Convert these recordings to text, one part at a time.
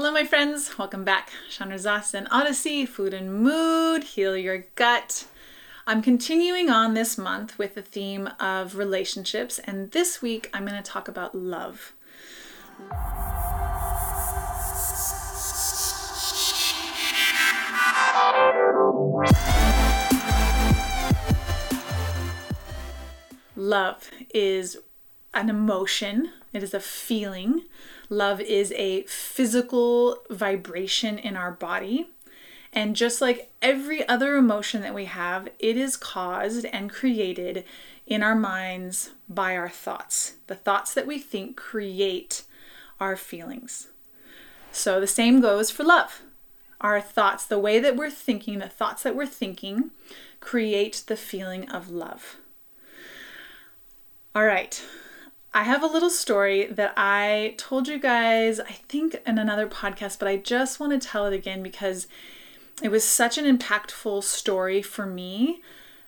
Hello, my friends. Welcome back. Chandra Zas Odyssey, Food and Mood, Heal Your Gut. I'm continuing on this month with the theme of relationships, and this week I'm going to talk about love. Love is an emotion, it is a feeling. Love is a physical vibration in our body. And just like every other emotion that we have, it is caused and created in our minds by our thoughts. The thoughts that we think create our feelings. So the same goes for love. Our thoughts, the way that we're thinking, the thoughts that we're thinking, create the feeling of love. All right, I have a little story that I told you guys, I think, in another podcast, but I just want to tell it again because it was such an impactful story for me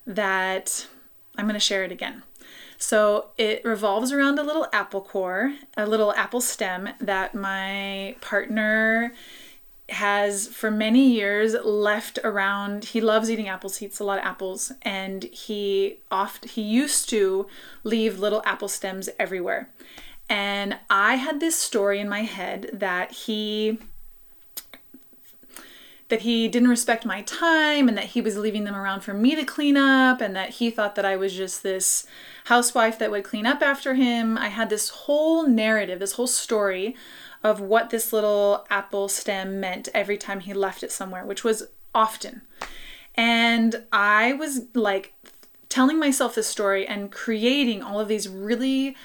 that I'm going to share it again. So it revolves around a little apple core, a little apple stem that my partner has for many years left around he loves eating apples. He eats a lot of apples. And he oft he used to leave little apple stems everywhere. And i had this story in my head that he that he didn't respect my time and that he was leaving them around for me to clean up and that he thought that I was just this housewife that would clean up after him. I had this whole narrative, this whole story of what this little apple stem meant every time he left it somewhere, which was often. And I was like telling myself this story and creating all of these really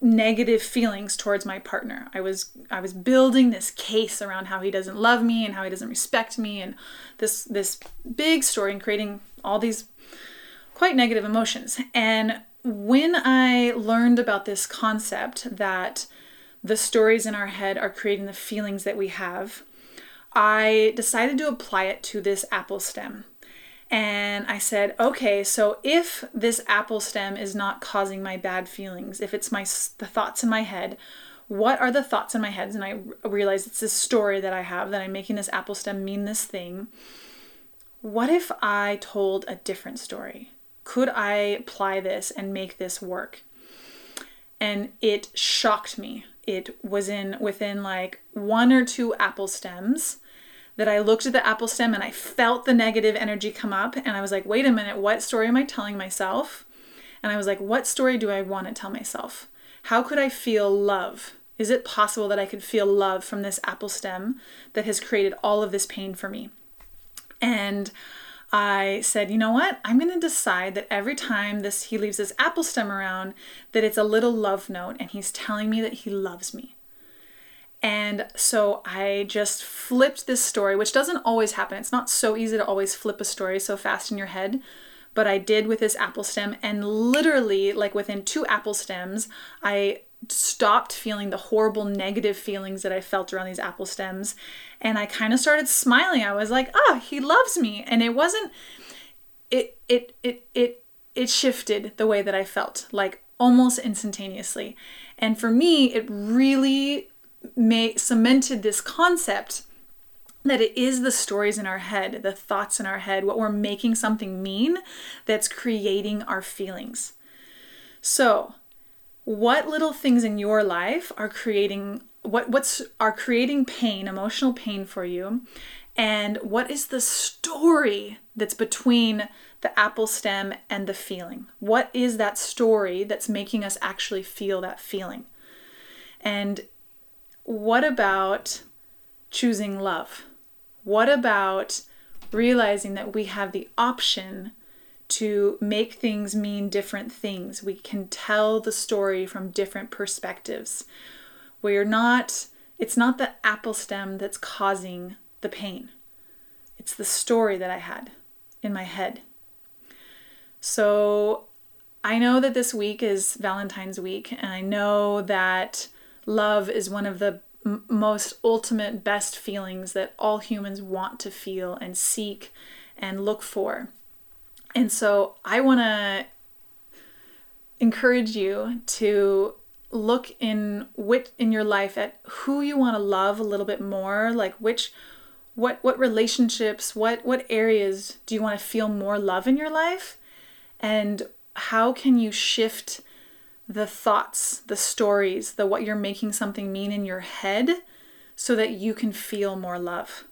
negative feelings towards my partner. I was I was building this case around how he doesn't love me and how he doesn't respect me and this this big story and creating all these quite negative emotions. And when I learned about this concept that the stories in our head are creating the feelings that we have, I decided to apply it to this apple stem. And I said, okay, so if this apple stem is not causing my bad feelings, if it's my the thoughts in my head, what are the thoughts in my head? And I realized it's this story that I have that I'm making this apple stem mean this thing. What if I told a different story? Could I apply this and make this work? And it shocked me it was in within like one or two apple stems that I looked at the apple stem and I felt the negative energy come up and I was like, wait a minute, what story am I telling myself? And I was like, what story do I want to tell myself? How could I feel love? Is it possible that I could feel love from this apple stem that has created all of this pain for me? And I said, you know what? I'm going to decide that every time this he leaves this apple stem around, that it's a little love note and he's telling me that he loves me. And so I just flipped this story, which doesn't always happen. It's not so easy to always flip a story so fast in your head, but I did with this apple stem and literally like within two apple stems, I stopped feeling the horrible negative feelings that I felt around these apple stems and I kind of started smiling. I was like, "Oh, he loves me." And it wasn't it it it it it shifted the way that I felt like almost instantaneously. And for me, it really made cemented this concept that it is the stories in our head, the thoughts in our head, what we're making something mean that's creating our feelings. So, what little things in your life are creating what what's are creating pain, emotional pain for you? And what is the story that's between the apple stem and the feeling? What is that story that's making us actually feel that feeling? And what about choosing love? What about realizing that we have the option to make things mean different things? We can tell the story from different perspectives. We're not, it's not the apple stem that's causing the pain, it's the story that I had in my head. So I know that this week is Valentine's week, and I know that love is one of the m- most ultimate, best feelings that all humans want to feel and seek and look for. And so I want to encourage you to look in what in your life at who you want to love a little bit more, like which what what relationships, what what areas do you want to feel more love in your life? And how can you shift the thoughts, the stories, the what you're making something mean in your head so that you can feel more love?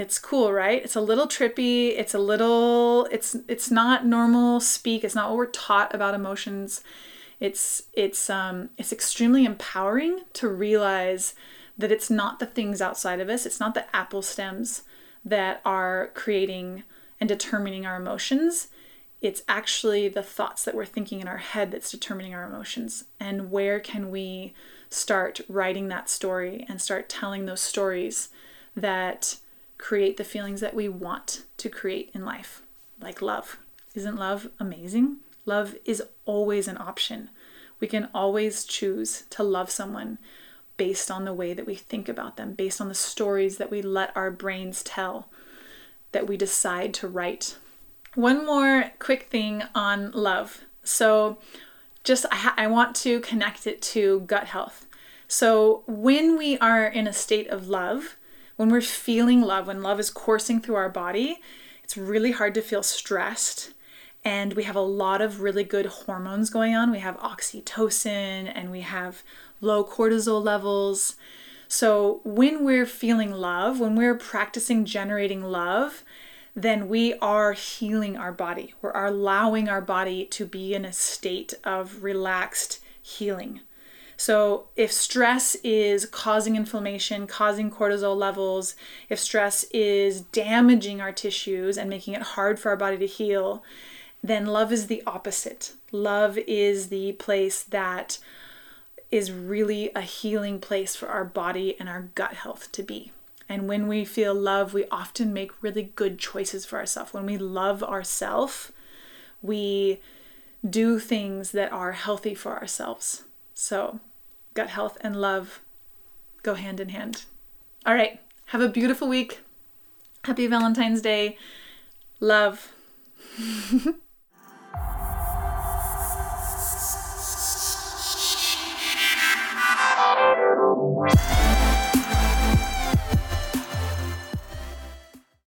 It's cool, right? It's a little trippy. It's a little it's it's not normal speak. It's not what we're taught about emotions. It's it's um it's extremely empowering to realize that it's not the things outside of us. It's not the apple stems that are creating and determining our emotions. It's actually the thoughts that we're thinking in our head that's determining our emotions. And where can we start writing that story and start telling those stories that create the feelings that we want to create in life, like love. Isn't love amazing? Love is always an option. We can always choose to love someone based on the way that we think about them, based on the stories that we let our brains tell, that we decide to write. One more quick thing on love. So, just I, ha- I want to connect it to gut health. So, when we are in a state of love, when we're feeling love, when love is coursing through our body, it's really hard to feel stressed. And we have a lot of really good hormones going on. We have oxytocin and we have low cortisol levels. So, when we're feeling love, when we're practicing generating love, then we are healing our body. We're allowing our body to be in a state of relaxed healing. So, if stress is causing inflammation, causing cortisol levels, if stress is damaging our tissues and making it hard for our body to heal, then love is the opposite. Love is the place that is really a healing place for our body and our gut health to be. And when we feel love, we often make really good choices for ourselves. When we love ourselves, we do things that are healthy for ourselves. So, gut health and love go hand in hand. All right, have a beautiful week. Happy Valentine's Day. Love.